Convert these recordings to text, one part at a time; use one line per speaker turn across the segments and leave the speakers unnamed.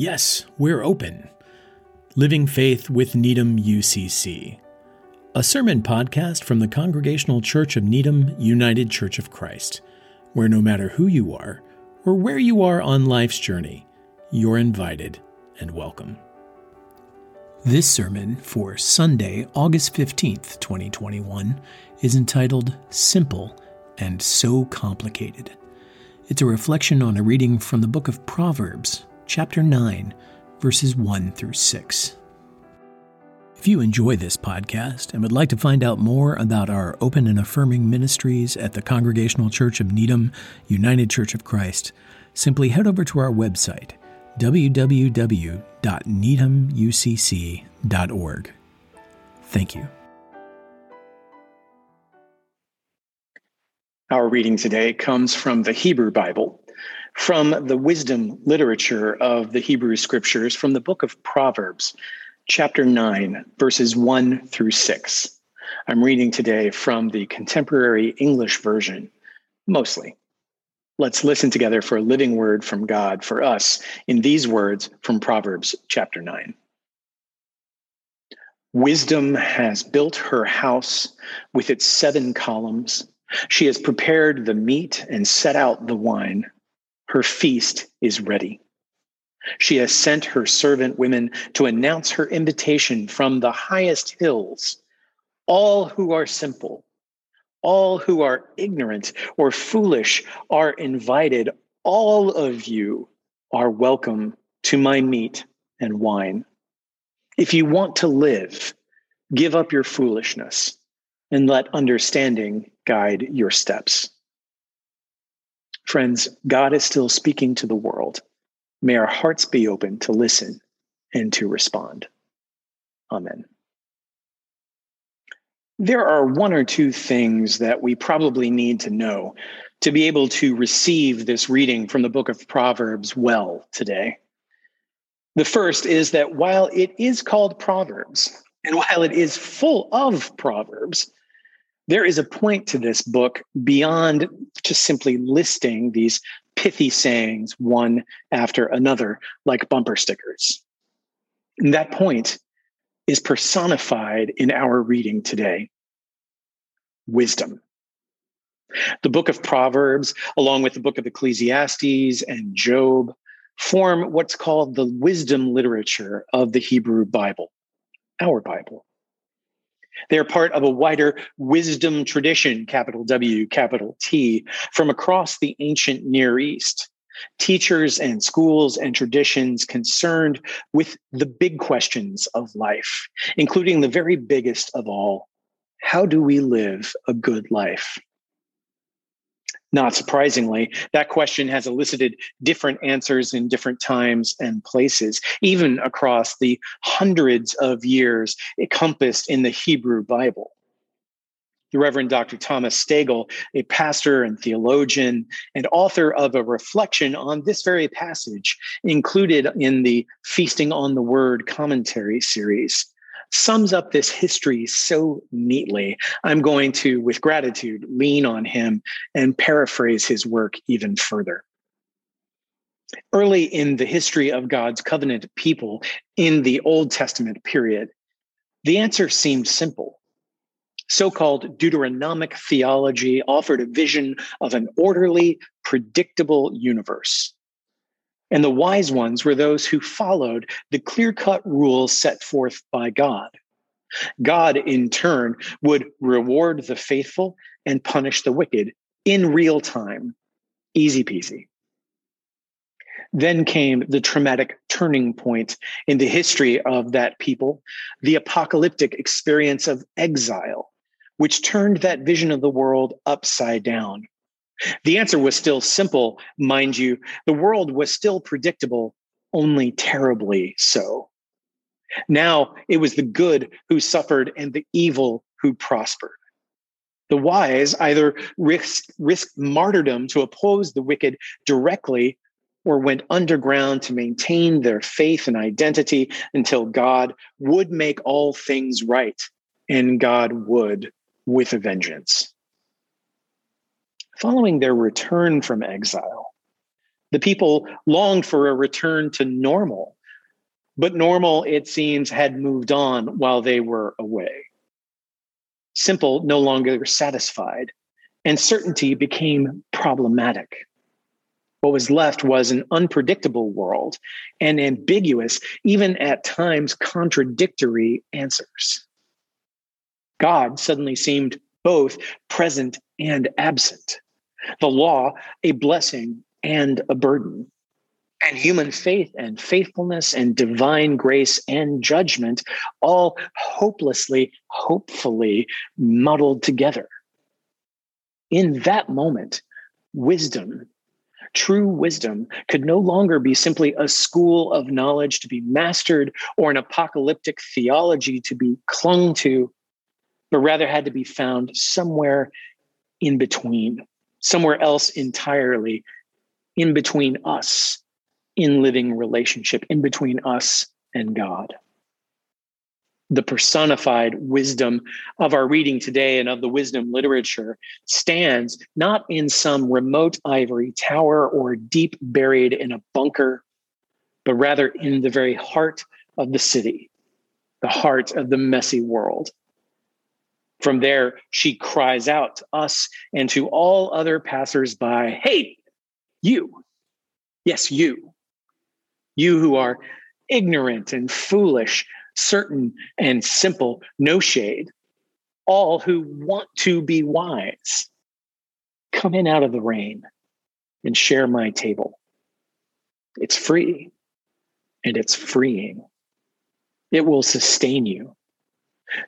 Yes, we're open. Living Faith with Needham UCC, a sermon podcast from the Congregational Church of Needham United Church of Christ, where no matter who you are or where you are on life's journey, you're invited and welcome. This sermon for Sunday, August 15th, 2021, is entitled Simple and So Complicated. It's a reflection on a reading from the book of Proverbs, chapter 9, verses 1 through 6. If you enjoy this podcast and would like to find out more about our open and affirming ministries at the Congregational Church of Needham, United Church of Christ, simply head over to our website, www.needhamucc.org. Thank you.
Our reading today comes from the Hebrew Bible, from the wisdom literature of the Hebrew scriptures from the book of Proverbs, chapter 9, verses 1 through 6. I'm reading today from the contemporary English version, mostly. Let's listen together for a living word from God for us in these words from Proverbs chapter 9. Wisdom has built her house with its seven columns. She has prepared the meat and set out the wine. Her feast is ready. She has sent her servant women to announce her invitation from the highest hills. All who are simple, all who are ignorant or foolish are invited. All of you are welcome to my meat and wine. If you want to live, give up your foolishness and let understanding guide your steps. Friends, God is still speaking to the world. May our hearts be open to listen and to respond. Amen. There are one or two things that we probably need to know to be able to receive this reading from the book of Proverbs well today. The first is that while it is called Proverbs, and while it is full of Proverbs, there is a point to this book beyond just simply listing these pithy sayings one after another like bumper stickers. And that point is personified in our reading today wisdom. The book of Proverbs, along with the book of Ecclesiastes and Job, form what's called the wisdom literature of the Hebrew Bible, our Bible. They are part of a wider wisdom tradition, capital W, capital T, from across the ancient Near East. Teachers and schools and traditions concerned with the big questions of life, including the very biggest of all how do we live a good life? Not surprisingly, that question has elicited different answers in different times and places, even across the hundreds of years encompassed in the Hebrew Bible. The Reverend Dr. Thomas Steagald, a pastor and theologian and author of a reflection on this very passage, included in the Feasting on the Word commentary series, sums up this history so neatly. I'm going to, with gratitude, lean on him and paraphrase his work even further. Early in the history of God's covenant people in the Old Testament period, the answer seemed simple. So called Deuteronomic theology offered a vision of an orderly, predictable universe and the wise ones were those who followed the clear cut rules set forth by God. God, in turn, would reward the faithful and punish the wicked in real time. Easy peasy. Then came the traumatic turning point in the history of that people, the apocalyptic experience of exile, which turned that vision of the world upside down. The answer was still simple, mind you. The world was still predictable, only terribly so. Now it was the good who suffered and the evil who prospered. The wise either risked, risked martyrdom to oppose the wicked directly or went underground to maintain their faith and identity until God would make all things right, and God would with a vengeance. Following their return from exile, The people longed for a return to normal, but normal, it seems, had moved on while they were away. Simple no longer satisfied, and certainty became problematic. What was left was an unpredictable world and ambiguous, even at times contradictory answers. God suddenly seemed both present and absent. The law, a blessing and a burden. And human faith and faithfulness and divine grace and judgment all hopelessly, hopefully muddled together. In that moment, wisdom True wisdom could no longer be simply a school of knowledge to be mastered or an apocalyptic theology to be clung to, but rather had to be found somewhere in between, somewhere else entirely, in between us, in living relationship, in between us and God the personified wisdom of our reading today and of the wisdom literature stands not in some remote ivory tower or deep buried in a bunker, but rather in the very heart of the city, the heart of the messy world. From there, she cries out to us and to all other passersby Hey, you, yes, you, you who are ignorant and foolish certain and simple, no shade, all who want to be wise. Come in out of the rain and share my table. It's free and it's freeing. It will sustain you.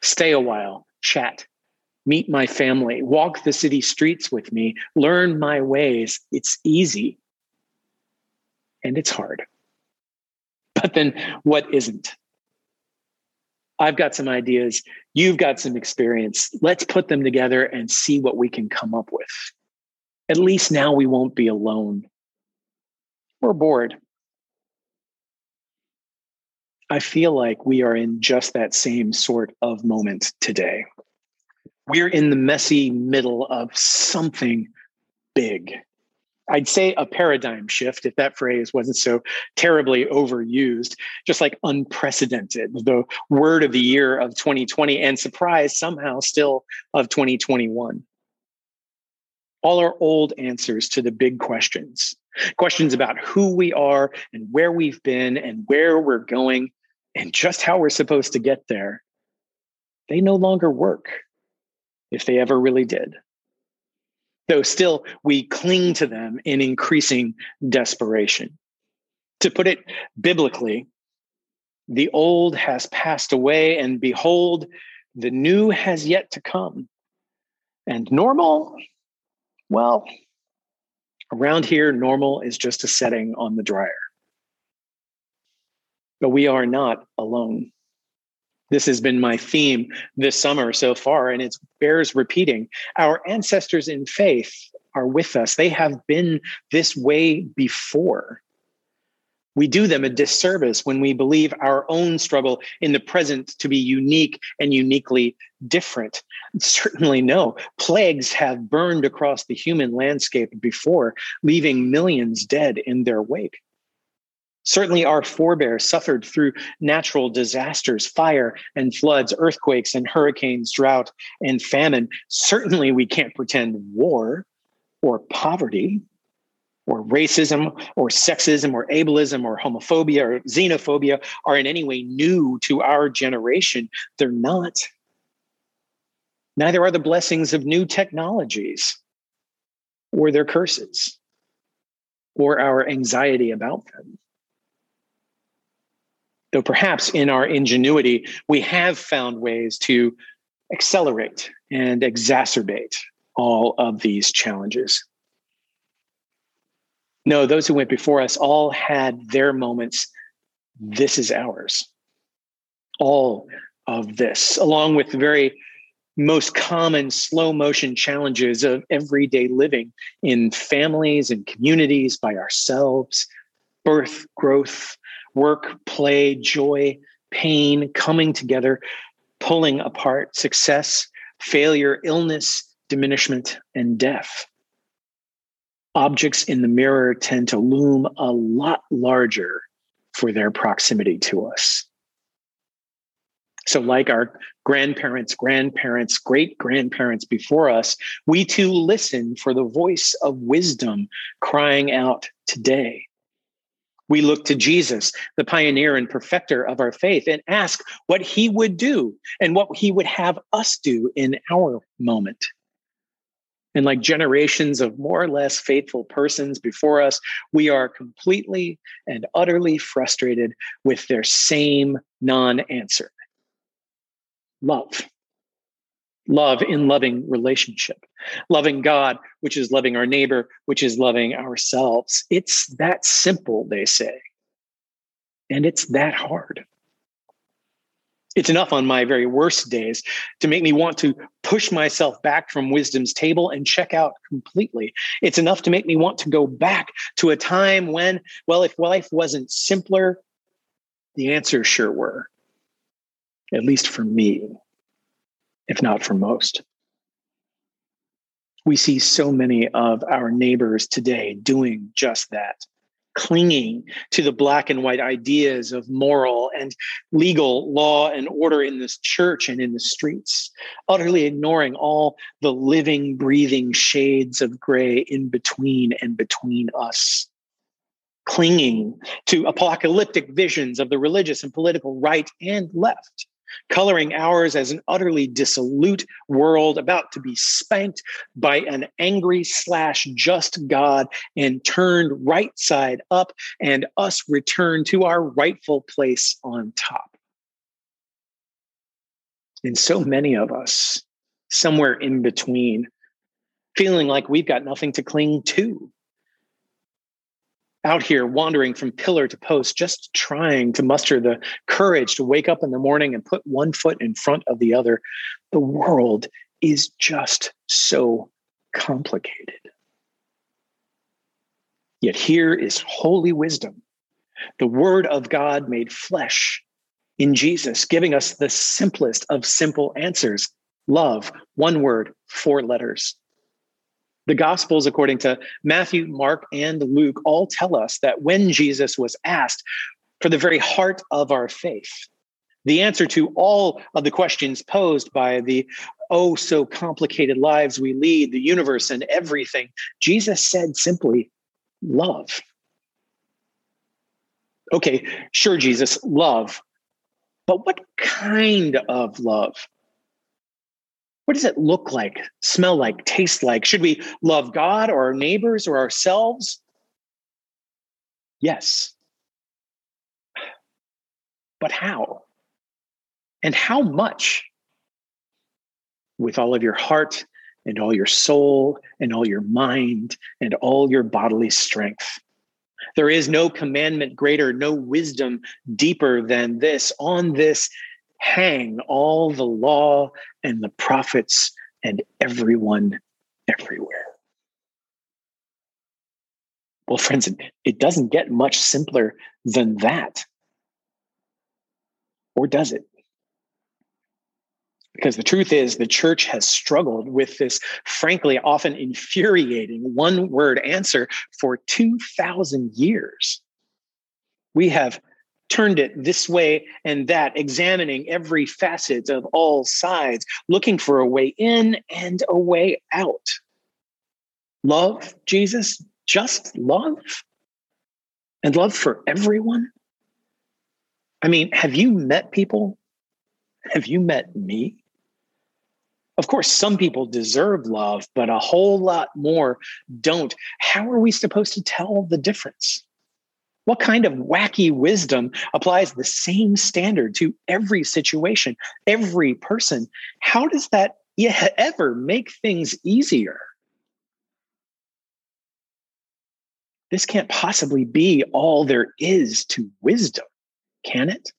Stay a while, chat, meet my family, walk the city streets with me, learn my ways. It's easy and it's hard. But then what isn't? I've got some ideas. You've got some experience. Let's put them together and see what we can come up with. At least now we won't be alone We're bored. I feel like we are in just that same sort of moment today. We're in the messy middle of something big. I'd say a paradigm shift, if that phrase wasn't so terribly overused, just like unprecedented, the word of the year of 2020, and surprise somehow still of 2021. All our old answers to the big questions, questions about who we are and where we've been and where we're going and just how we're supposed to get there, they no longer work if they ever really did though still we cling to them in increasing desperation. To put it biblically, the old has passed away, and behold, the new has yet to come. And normal, well, around here, normal is just a setting on the dryer. But we are not alone. This has been my theme this summer so far, and it bears repeating. Our ancestors in faith are with us, they have been this way before. We do them a disservice when we believe our own struggle in the present to be unique and uniquely different. Certainly, no. Plagues have burned across the human landscape before, leaving millions dead in their wake. Certainly, our forebears suffered through natural disasters, fire and floods, earthquakes and hurricanes, drought and famine. Certainly, we can't pretend war or poverty or racism or sexism or ableism or homophobia or xenophobia are in any way new to our generation. They're not. Neither are the blessings of new technologies or their curses or our anxiety about them though perhaps in our ingenuity, we have found ways to accelerate and exacerbate all of these challenges. No, those who went before us all had their moments. This is ours. All of this, along with the very most common slow motion challenges of everyday living in families and communities by ourselves, birth, growth, work, play, joy, pain coming together, pulling apart success, failure, illness, diminishment, and death. objects in the mirror tend to loom a lot larger for their proximity to us. So, like our grandparents, grandparents, great grandparents before us, we too listen for the voice of wisdom crying out today. We look to Jesus, the pioneer and perfecter of our faith, and ask what he would do and what he would have us do in our moment. And like generations of more or less faithful persons before us, we are completely and utterly frustrated with their same non answer love. Love in loving relationship, loving God, which is loving our neighbor, which is loving ourselves. It's that simple, they say. And it's that hard. It's enough on my very worst days to make me want to push myself back from wisdom's table and check out completely. It's enough to make me want to go back to a time when, well, if life wasn't simpler, the answers sure were, at least for me, if not for most. We see so many of our neighbors today doing just that clinging to the black and white ideas of moral and legal law and order in this church and in the streets, utterly ignoring all the living, breathing shades of gray in between and between us. Clinging to apocalyptic visions of the religious and political right and left coloring ours as an utterly dissolute world about to be spanked by an angry slash just God and turned right side up, and us return to our rightful place on top. And so many of us, somewhere in between, feeling like we've got nothing to cling to out here wandering from pillar to post, just trying to muster the courage to wake up in the morning and put one foot in front of the other. The world is just so complicated. Yet here is holy wisdom, the word of God made flesh in Jesus, giving us the simplest of simple answers love, one word, four letters. The Gospels, according to Matthew, Mark, and Luke, all tell us that when Jesus was asked for the very heart of our faith, the answer to all of the questions posed by the oh so complicated lives we lead, the universe, and everything, Jesus said simply, love. Okay, sure, Jesus, love. But what kind of love? What does it look like, smell like, taste like? Should we love God or our neighbors or ourselves? Yes. But how? And how much? With all of your heart and all your soul and all your mind and all your bodily strength. There is no commandment greater, no wisdom deeper than this. On this hang all the law and the prophets and everyone everywhere. Well, friends, it doesn't get much simpler than that. Or does it? Because the truth is, the church has struggled with this, frankly, often infuriating one word answer for 2,000 years. We have turned it this way and that, examining every facet of all sides, looking for a way in and a way out. Love, Jesus, just love, and love for everyone. I mean, have you met people? Have you met me? Of course, some people deserve love, but a whole lot more don't. How are we supposed to tell the difference? What kind of wacky wisdom applies the same standard to every situation, every person? How does that ever make things easier? This can't possibly be all there is to wisdom, can it?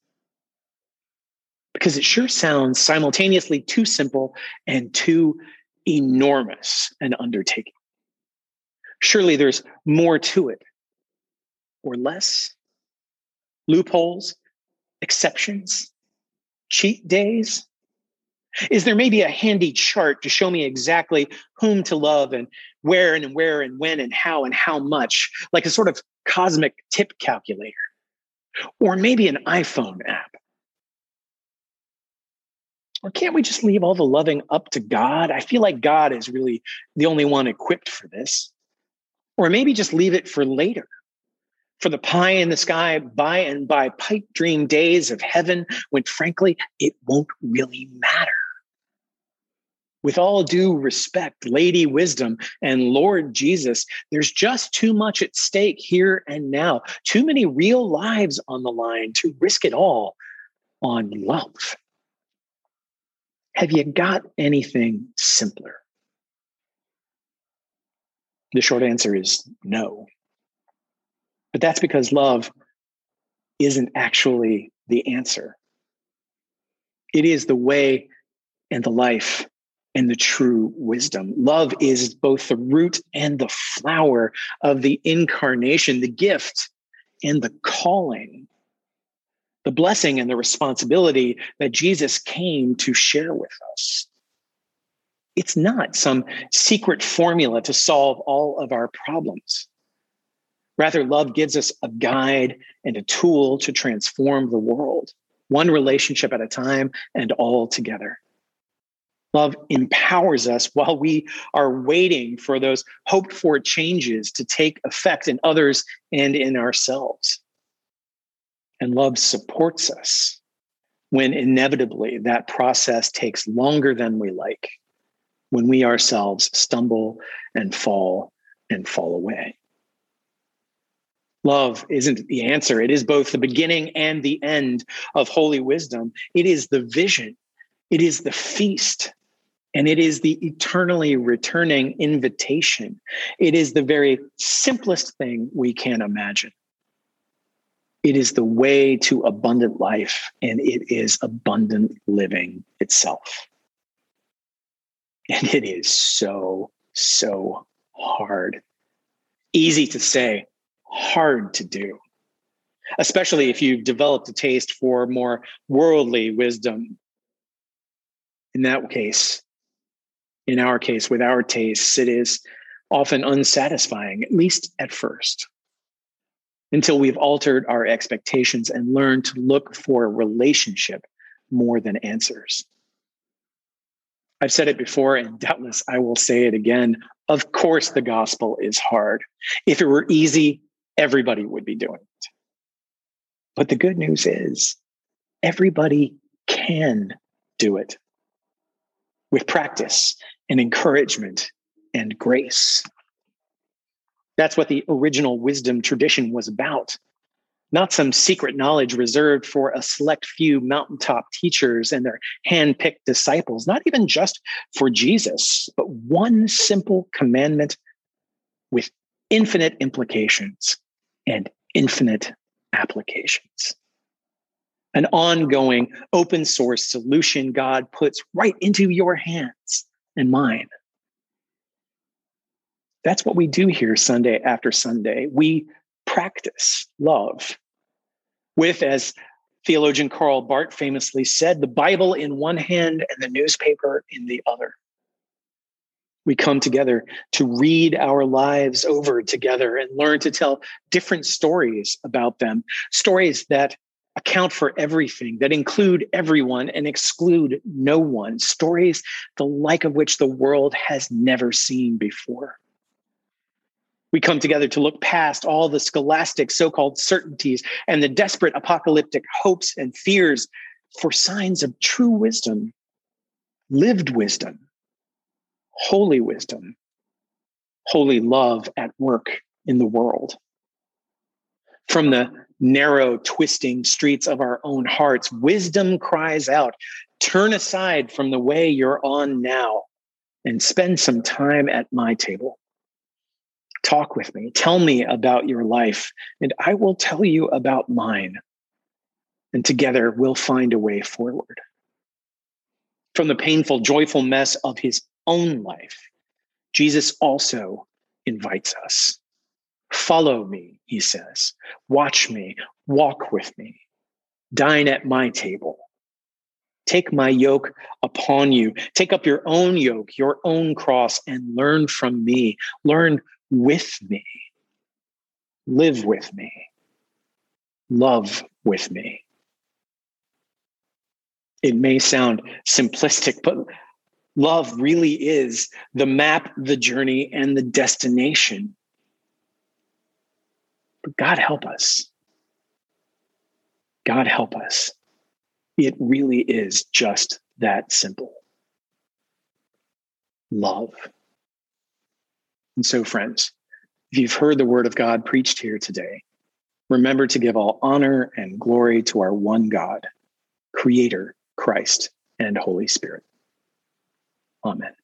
Because it sure sounds simultaneously too simple and too enormous an undertaking. Surely there's more to it or less, loopholes, exceptions, cheat days? Is there maybe a handy chart to show me exactly whom to love and where and where and when and how and how much, like a sort of cosmic tip calculator, or maybe an iPhone app. Or can't we just leave all the loving up to God? I feel like God is really the only one equipped for this. Or maybe just leave it for later, for the pie in the sky by and by pipe dream days of heaven when frankly it won't really matter. With all due respect, Lady Wisdom and Lord Jesus, there's just too much at stake here and now. Too many real lives on the line to risk it all on love. Have you got anything simpler? The short answer is no. But that's because love isn't actually the answer. It is the way and the life and the true wisdom. Love is both the root and the flower of the incarnation, the gift and the calling, the blessing and the responsibility that Jesus came to share with us. It's not some secret formula to solve all of our problems. Rather, love gives us a guide and a tool to transform the world, one relationship at a time and all together. Love empowers us while we are waiting for those hoped for changes to take effect in others and in ourselves. And love supports us when inevitably that process takes longer than we like, when we ourselves stumble and fall and fall away. Love isn't the answer. It is both the beginning and the end of holy wisdom. It is the vision. It is the feast and it is the eternally returning invitation. It is the very simplest thing we can imagine. It is the way to abundant life, and it is abundant living itself. And it is so, so hard. Easy to say, hard to do, especially if you've developed a taste for more worldly wisdom. In that case, in our case, with our tastes, it is often unsatisfying, at least at first, until we've altered our expectations and learned to look for a relationship more than answers. I've said it before, and doubtless I will say it again. Of course, the gospel is hard. If it were easy, everybody would be doing it. But the good news is, everybody can do it with practice and encouragement and grace. That's what the original wisdom tradition was about. Not some secret knowledge reserved for a select few mountaintop teachers and their hand picked disciples, not even just for Jesus, but one simple commandment with infinite implications and infinite applications an ongoing open source solution God puts right into your hands and mine. That's what we do here Sunday after Sunday. We practice love with, as theologian Karl Barth famously said, the Bible in one hand and the newspaper in the other. We come together to read our lives over together and learn to tell different stories about them, stories that account for everything, that include everyone and exclude no one, stories the like of which the world has never seen before. We come together to look past all the scholastic so called certainties and the desperate apocalyptic hopes and fears for signs of true wisdom, lived wisdom, holy wisdom, holy love at work in the world. From the narrow, twisting streets of our own hearts, wisdom cries out turn aside from the way you're on now and spend some time at my table. Talk with me. Tell me about your life, and I will tell you about mine. And together we'll find a way forward. From the painful, joyful mess of his own life, Jesus also invites us. Follow me, he says. Watch me, walk with me, dine at my table. Take my yoke upon you. Take up your own yoke, your own cross, and learn from me. Learn with me. Live with me. Love with me. It may sound simplistic, but love really is the map, the journey, and the destination. But God help us. God help us. It really is just that simple. Love. And so, friends, if you've heard the word of God preached here today, remember to give all honor and glory to our one God, Creator, Christ, and Holy Spirit. Amen.